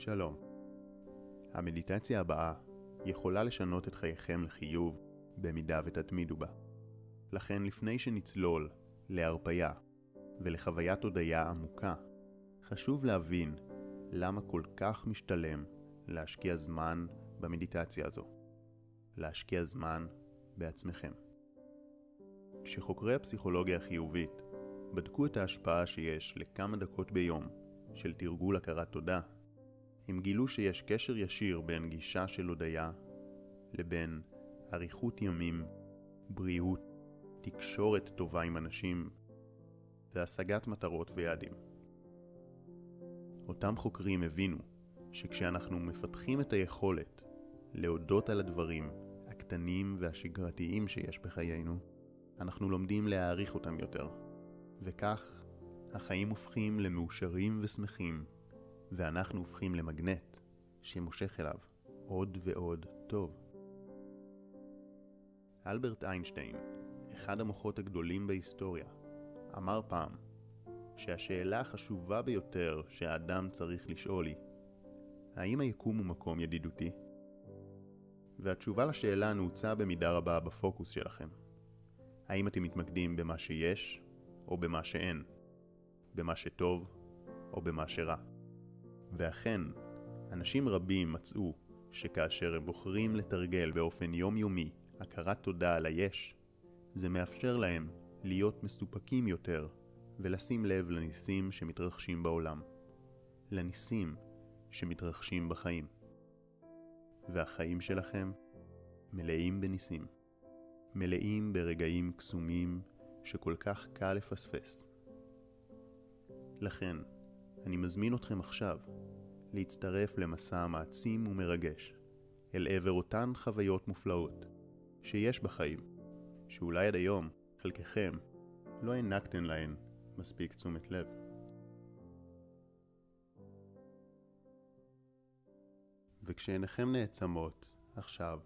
שלום. המדיטציה הבאה יכולה לשנות את חייכם לחיוב במידה ותתמידו בה. לכן לפני שנצלול להרפייה ולחוויית הודיה עמוקה, חשוב להבין למה כל כך משתלם להשקיע זמן במדיטציה הזו. להשקיע זמן בעצמכם. כשחוקרי הפסיכולוגיה החיובית בדקו את ההשפעה שיש לכמה דקות ביום של תרגול הכרת תודה, הם גילו שיש קשר ישיר בין גישה של הודיה לבין אריכות ימים, בריאות, תקשורת טובה עם אנשים והשגת מטרות ויעדים. אותם חוקרים הבינו שכשאנחנו מפתחים את היכולת להודות על הדברים הקטנים והשגרתיים שיש בחיינו, אנחנו לומדים להעריך אותם יותר, וכך החיים הופכים למאושרים ושמחים, ואנחנו הופכים למגנט שמושך אליו עוד ועוד טוב. אלברט איינשטיין, אחד המוחות הגדולים בהיסטוריה, אמר פעם שהשאלה החשובה ביותר שהאדם צריך לשאול היא האם היקום הוא מקום ידידותי? והתשובה לשאלה נעוצה במידה רבה בפוקוס שלכם. האם אתם מתמקדים במה שיש או במה שאין? במה שטוב או במה שרע? ואכן, אנשים רבים מצאו שכאשר הם בוחרים לתרגל באופן יומיומי הכרת תודה על היש, זה מאפשר להם להיות מסופקים יותר ולשים לב לניסים שמתרחשים בעולם. לניסים שמתרחשים בחיים. והחיים שלכם מלאים בניסים. מלאים ברגעים קסומים שכל כך קל לפספס. לכן, אני מזמין אתכם עכשיו להצטרף למסע מעצים ומרגש אל עבר אותן חוויות מופלאות שיש בחיים, שאולי עד היום חלקכם לא הענקתם להן מספיק תשומת לב. וכשעיניכם נעצמות, עכשיו,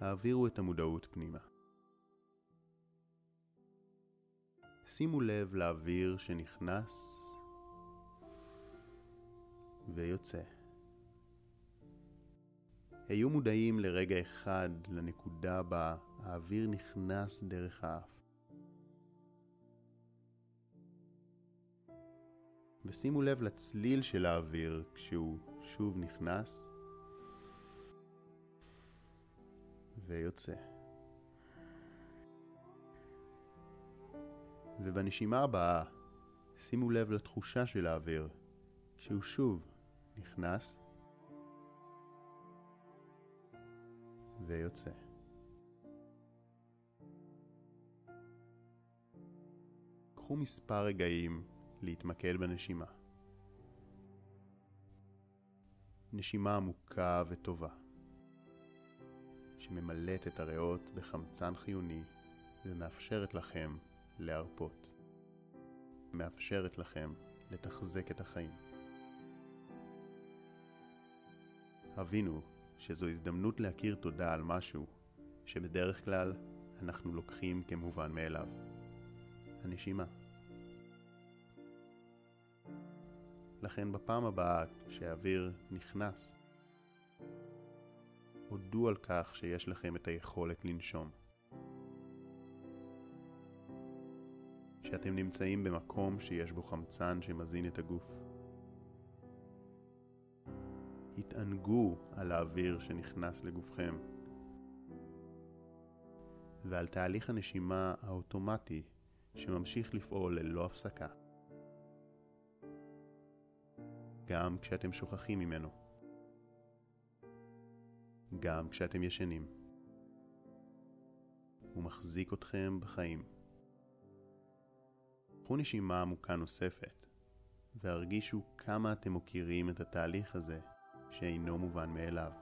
העבירו את המודעות פנימה. שימו לב לאוויר שנכנס ויוצא. היו מודעים לרגע אחד לנקודה בה האוויר נכנס דרך האף. ושימו לב לצליל של האוויר כשהוא שוב נכנס ויוצא. ובנשימה הבאה, שימו לב לתחושה של האוויר כשהוא שוב נכנס ויוצא. קחו מספר רגעים להתמקד בנשימה. נשימה עמוקה וטובה, שממלאת את הריאות בחמצן חיוני ומאפשרת לכם להרפות. מאפשרת לכם לתחזק את החיים. הבינו שזו הזדמנות להכיר תודה על משהו שבדרך כלל אנחנו לוקחים כמובן מאליו. הנשימה. לכן בפעם הבאה כשהאוויר נכנס, הודו על כך שיש לכם את היכולת לנשום. שאתם נמצאים במקום שיש בו חמצן שמזין את הגוף. התענגו על האוויר שנכנס לגופכם ועל תהליך הנשימה האוטומטי שממשיך לפעול ללא הפסקה. גם כשאתם שוכחים ממנו. גם כשאתם ישנים. הוא מחזיק אתכם בחיים. קחו נשימה עמוקה נוספת, והרגישו כמה אתם מוקירים את התהליך הזה שאינו מובן מאליו.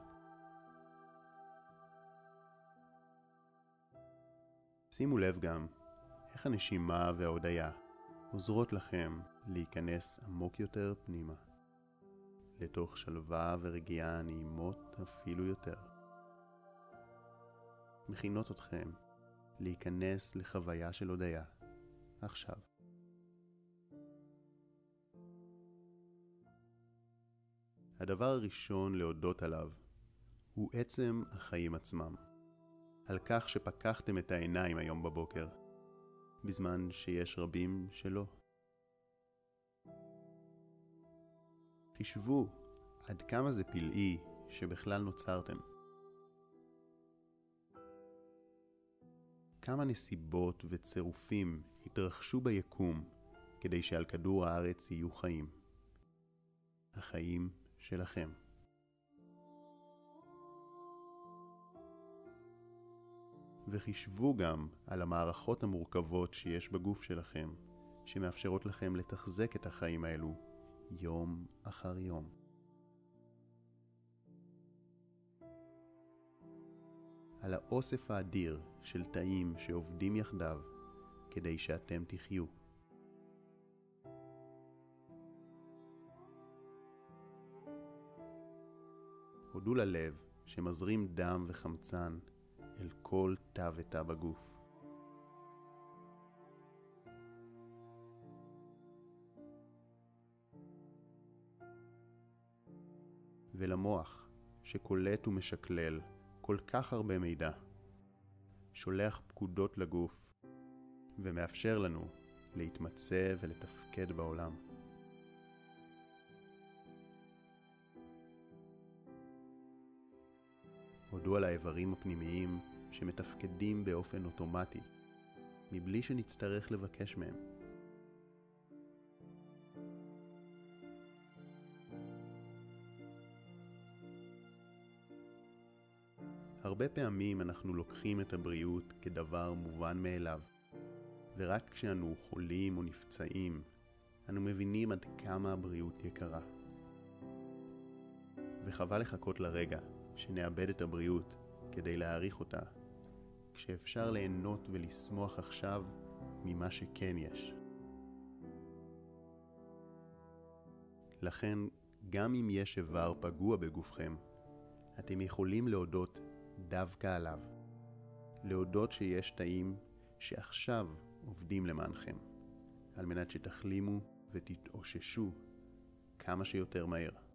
שימו לב גם איך הנשימה וההודיה עוזרות לכם להיכנס עמוק יותר פנימה, לתוך שלווה ורגיעה נעימות אפילו יותר. מכינות אתכם להיכנס לחוויה של הודיה עכשיו. הדבר הראשון להודות עליו הוא עצם החיים עצמם. על כך שפקחתם את העיניים היום בבוקר, בזמן שיש רבים שלא. חישבו עד כמה זה פלאי שבכלל נוצרתם. כמה נסיבות וצירופים התרחשו ביקום כדי שעל כדור הארץ יהיו חיים. החיים שלכם. וחישבו גם על המערכות המורכבות שיש בגוף שלכם, שמאפשרות לכם לתחזק את החיים האלו יום אחר יום. על האוסף האדיר של תאים שעובדים יחדיו כדי שאתם תחיו. הודו ללב שמזרים דם וחמצן אל כל תא ותא בגוף. ולמוח שקולט ומשקלל כל כך הרבה מידע, שולח פקודות לגוף ומאפשר לנו להתמצא ולתפקד בעולם. הודו על האיברים הפנימיים שמתפקדים באופן אוטומטי, מבלי שנצטרך לבקש מהם. הרבה פעמים אנחנו לוקחים את הבריאות כדבר מובן מאליו, ורק כשאנו חולים או נפצעים, אנו מבינים עד כמה הבריאות יקרה. וחבל לחכות לרגע שנאבד את הבריאות כדי להעריך אותה, כשאפשר ליהנות ולשמוח עכשיו ממה שכן יש. לכן, גם אם יש איבר פגוע בגופכם, אתם יכולים להודות דווקא עליו. להודות שיש תאים שעכשיו עובדים למענכם, על מנת שתחלימו ותתאוששו כמה שיותר מהר.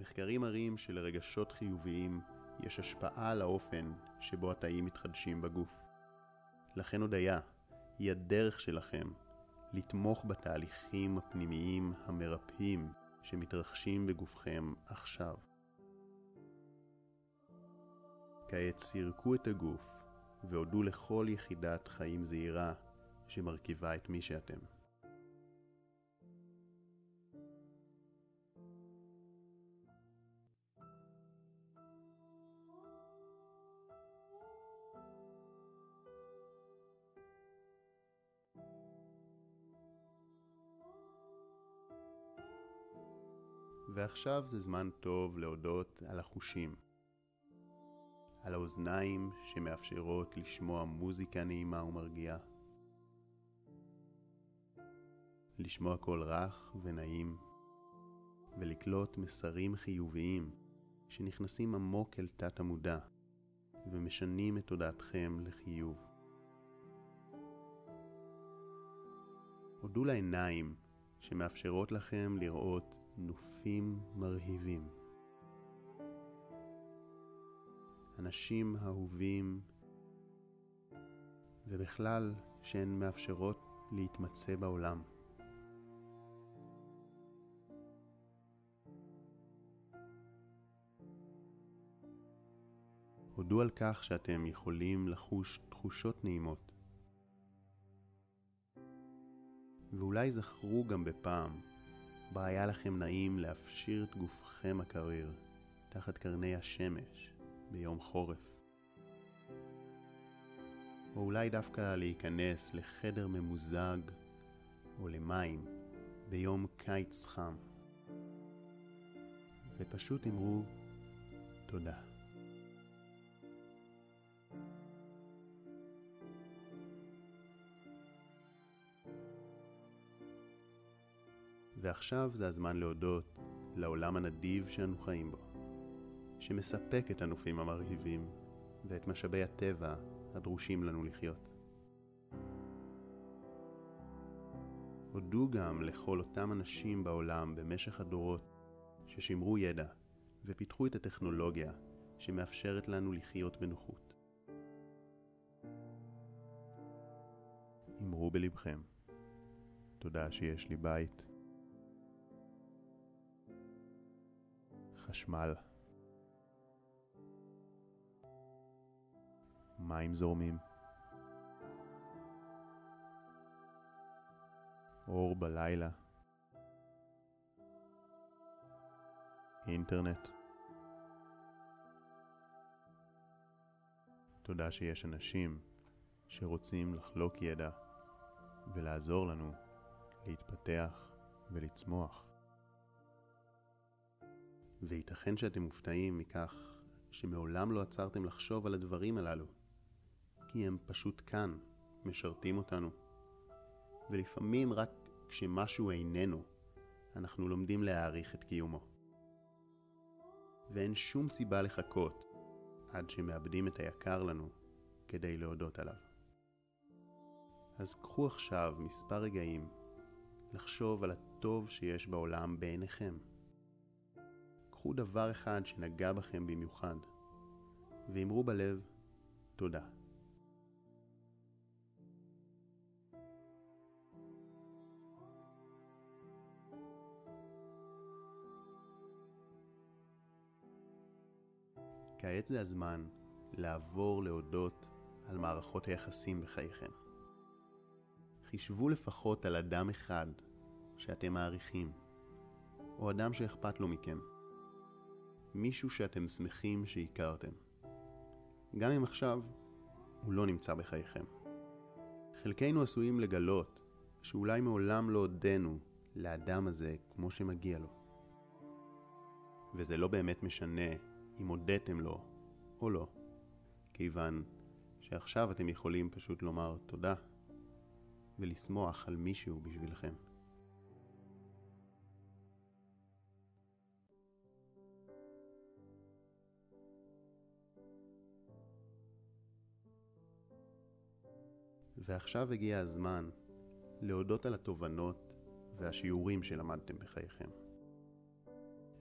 מחקרים מראים שלרגשות חיוביים יש השפעה על האופן שבו התאים מתחדשים בגוף. לכן הודיה היא הדרך שלכם לתמוך בתהליכים הפנימיים המרפאים שמתרחשים בגופכם עכשיו. כעת סירקו את הגוף והודו לכל יחידת חיים זהירה שמרכיבה את מי שאתם. ועכשיו זה זמן טוב להודות על החושים. על האוזניים שמאפשרות לשמוע מוזיקה נעימה ומרגיעה. לשמוע קול רך ונעים, ולקלוט מסרים חיוביים שנכנסים עמוק אל תת המודע ומשנים את תודעתכם לחיוב. הודו לעיניים שמאפשרות לכם לראות נופים מרהיבים. אנשים אהובים, ובכלל שהן מאפשרות להתמצא בעולם. הודו על כך שאתם יכולים לחוש תחושות נעימות. ואולי זכרו גם בפעם בה היה לכם נעים להפשיר את גופכם הקריר תחת קרני השמש ביום חורף. או אולי דווקא להיכנס לחדר ממוזג או למים ביום קיץ חם. ופשוט אמרו תודה. ועכשיו זה הזמן להודות לעולם הנדיב שאנו חיים בו, שמספק את הנופים המרהיבים ואת משאבי הטבע הדרושים לנו לחיות. הודו גם לכל אותם אנשים בעולם במשך הדורות ששימרו ידע ופיתחו את הטכנולוגיה שמאפשרת לנו לחיות בנוחות. אמרו בלבכם, תודה שיש לי בית, חשמל, מים זורמים, אור בלילה, אינטרנט. תודה שיש אנשים שרוצים לחלוק ידע ולעזור לנו להתפתח ולצמוח. וייתכן שאתם מופתעים מכך שמעולם לא עצרתם לחשוב על הדברים הללו, כי הם פשוט כאן, משרתים אותנו. ולפעמים רק כשמשהו איננו, אנחנו לומדים להעריך את קיומו. ואין שום סיבה לחכות עד שמאבדים את היקר לנו כדי להודות עליו. אז קחו עכשיו מספר רגעים לחשוב על הטוב שיש בעולם בעיניכם. קחו דבר אחד שנגע בכם במיוחד, ואמרו בלב, תודה. כעת זה הזמן לעבור להודות על מערכות היחסים בחייכם. חישבו לפחות על אדם אחד שאתם מעריכים, או אדם שאכפת לו מכם. מישהו שאתם שמחים שהכרתם. גם אם עכשיו הוא לא נמצא בחייכם. חלקנו עשויים לגלות שאולי מעולם לא הודינו לאדם הזה כמו שמגיע לו. וזה לא באמת משנה אם הודיתם לו או לא, כיוון שעכשיו אתם יכולים פשוט לומר תודה ולשמוח על מישהו בשבילכם. ועכשיו הגיע הזמן להודות על התובנות והשיעורים שלמדתם בחייכם.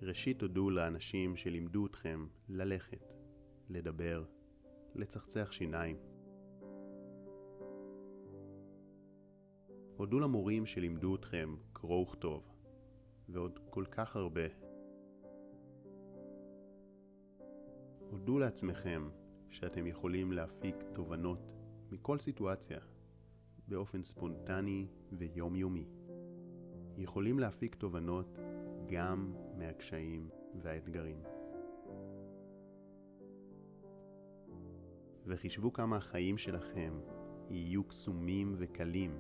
ראשית תודו לאנשים שלימדו אתכם ללכת, לדבר, לצחצח שיניים. הודו למורים שלימדו אתכם קרוא וכתוב, ועוד כל כך הרבה. הודו לעצמכם שאתם יכולים להפיק תובנות מכל סיטואציה, באופן ספונטני ויומיומי. יכולים להפיק תובנות גם מהקשיים והאתגרים. וחישבו כמה החיים שלכם יהיו קסומים וקלים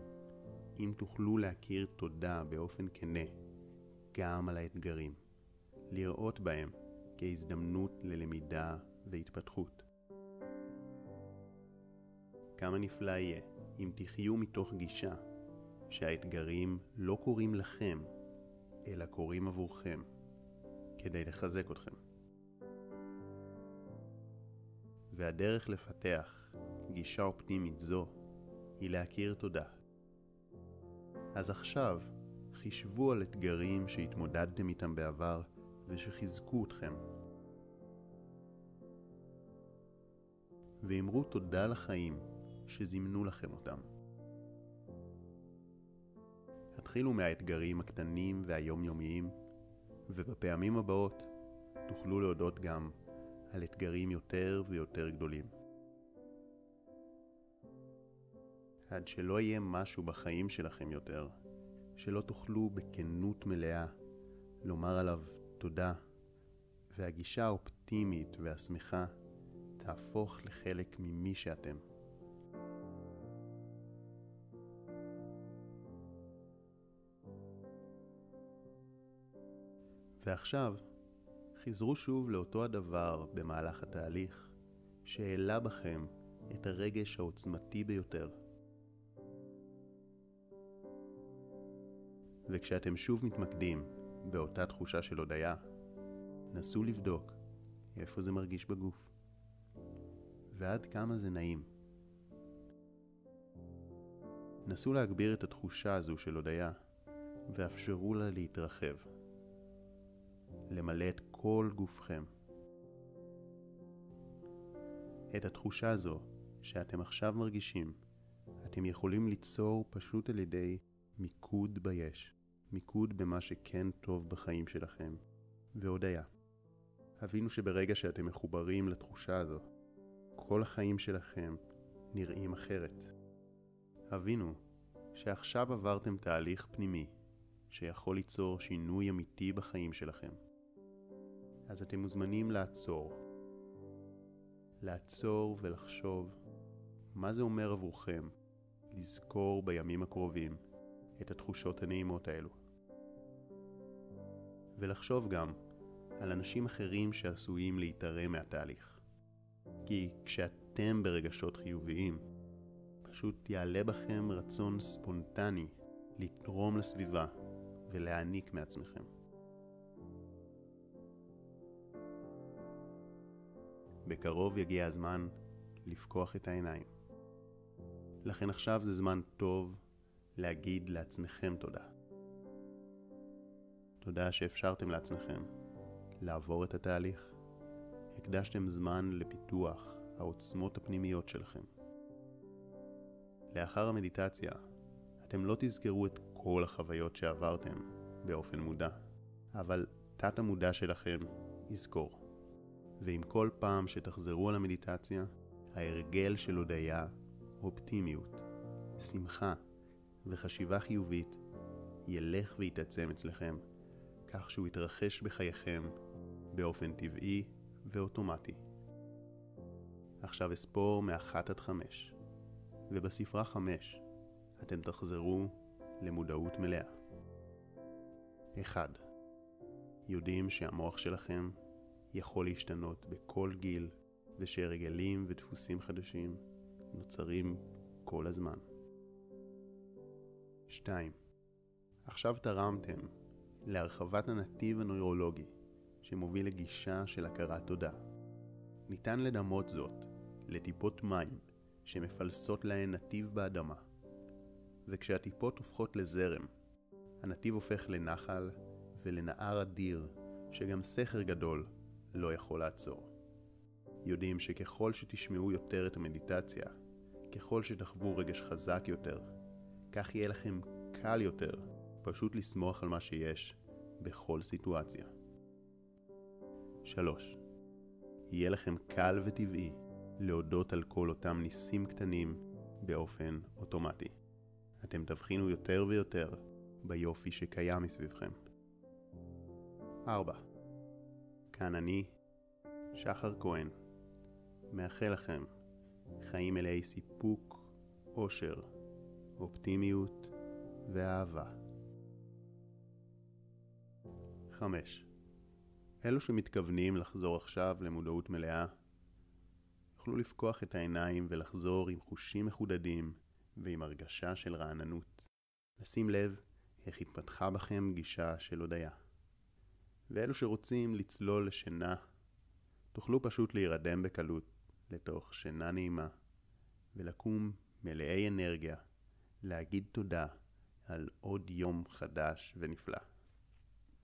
אם תוכלו להכיר תודה באופן כנה גם על האתגרים, לראות בהם כהזדמנות ללמידה והתפתחות. כמה נפלא יהיה אם תחיו מתוך גישה שהאתגרים לא קורים לכם, אלא קורים עבורכם, כדי לחזק אתכם. והדרך לפתח גישה אופטימית זו היא להכיר תודה. אז עכשיו חישבו על אתגרים שהתמודדתם איתם בעבר ושחיזקו אתכם. ואמרו תודה לחיים שזימנו לכם אותם. התחילו מהאתגרים הקטנים והיומיומיים, ובפעמים הבאות תוכלו להודות גם על אתגרים יותר ויותר גדולים. עד שלא יהיה משהו בחיים שלכם יותר, שלא תוכלו בכנות מלאה לומר עליו תודה, והגישה האופטימית והשמחה תהפוך לחלק ממי שאתם. ועכשיו, חזרו שוב לאותו הדבר במהלך התהליך, שהעלה בכם את הרגש העוצמתי ביותר. וכשאתם שוב מתמקדים באותה תחושה של הודיה, נסו לבדוק איפה זה מרגיש בגוף, ועד כמה זה נעים. נסו להגביר את התחושה הזו של הודיה, ואפשרו לה להתרחב. למלא את כל גופכם. את התחושה הזו שאתם עכשיו מרגישים, אתם יכולים ליצור פשוט על ידי מיקוד ביש, מיקוד במה שכן טוב בחיים שלכם, והודיה. הבינו שברגע שאתם מחוברים לתחושה הזו, כל החיים שלכם נראים אחרת. הבינו שעכשיו עברתם תהליך פנימי שיכול ליצור שינוי אמיתי בחיים שלכם. אז אתם מוזמנים לעצור. לעצור ולחשוב מה זה אומר עבורכם לזכור בימים הקרובים את התחושות הנעימות האלו. ולחשוב גם על אנשים אחרים שעשויים להתערם מהתהליך. כי כשאתם ברגשות חיוביים, פשוט יעלה בכם רצון ספונטני לתרום לסביבה ולהעניק מעצמכם. בקרוב יגיע הזמן לפקוח את העיניים. לכן עכשיו זה זמן טוב להגיד לעצמכם תודה. תודה שאפשרתם לעצמכם לעבור את התהליך, הקדשתם זמן לפיתוח העוצמות הפנימיות שלכם. לאחר המדיטציה, אתם לא תזכרו את כל החוויות שעברתם באופן מודע, אבל תת המודע שלכם יזכור. ועם כל פעם שתחזרו על המדיטציה, ההרגל של הודיה, אופטימיות, שמחה וחשיבה חיובית ילך ויתעצם אצלכם, כך שהוא יתרחש בחייכם באופן טבעי ואוטומטי. עכשיו אספור מאחת עד חמש, ובספרה חמש אתם תחזרו למודעות מלאה. 1. יודעים שהמוח שלכם יכול להשתנות בכל גיל ושהרגלים ודפוסים חדשים נוצרים כל הזמן. 2. עכשיו תרמתם להרחבת הנתיב הנוירולוגי שמוביל לגישה של הכרת תודה. ניתן לדמות זאת לטיפות מים שמפלסות להן נתיב באדמה. וכשהטיפות הופכות לזרם, הנתיב הופך לנחל ולנהר אדיר שגם סכר גדול לא יכול לעצור. יודעים שככל שתשמעו יותר את המדיטציה, ככל שתחוו רגש חזק יותר, כך יהיה לכם קל יותר פשוט לסמוך על מה שיש בכל סיטואציה. 3. יהיה לכם קל וטבעי להודות על כל אותם ניסים קטנים באופן אוטומטי. אתם תבחינו יותר ויותר ביופי שקיים מסביבכם. 4. כאן אני, שחר כהן, מאחל לכם חיים מלאי סיפוק, אושר, אופטימיות ואהבה. 5. אלו שמתכוונים לחזור עכשיו למודעות מלאה, יוכלו לפקוח את העיניים ולחזור עם חושים מחודדים ועם הרגשה של רעננות. לשים לב איך התפתחה בכם גישה של הודיה. ואלו שרוצים לצלול לשינה, תוכלו פשוט להירדם בקלות לתוך שינה נעימה, ולקום מלאי אנרגיה, להגיד תודה על עוד יום חדש ונפלא.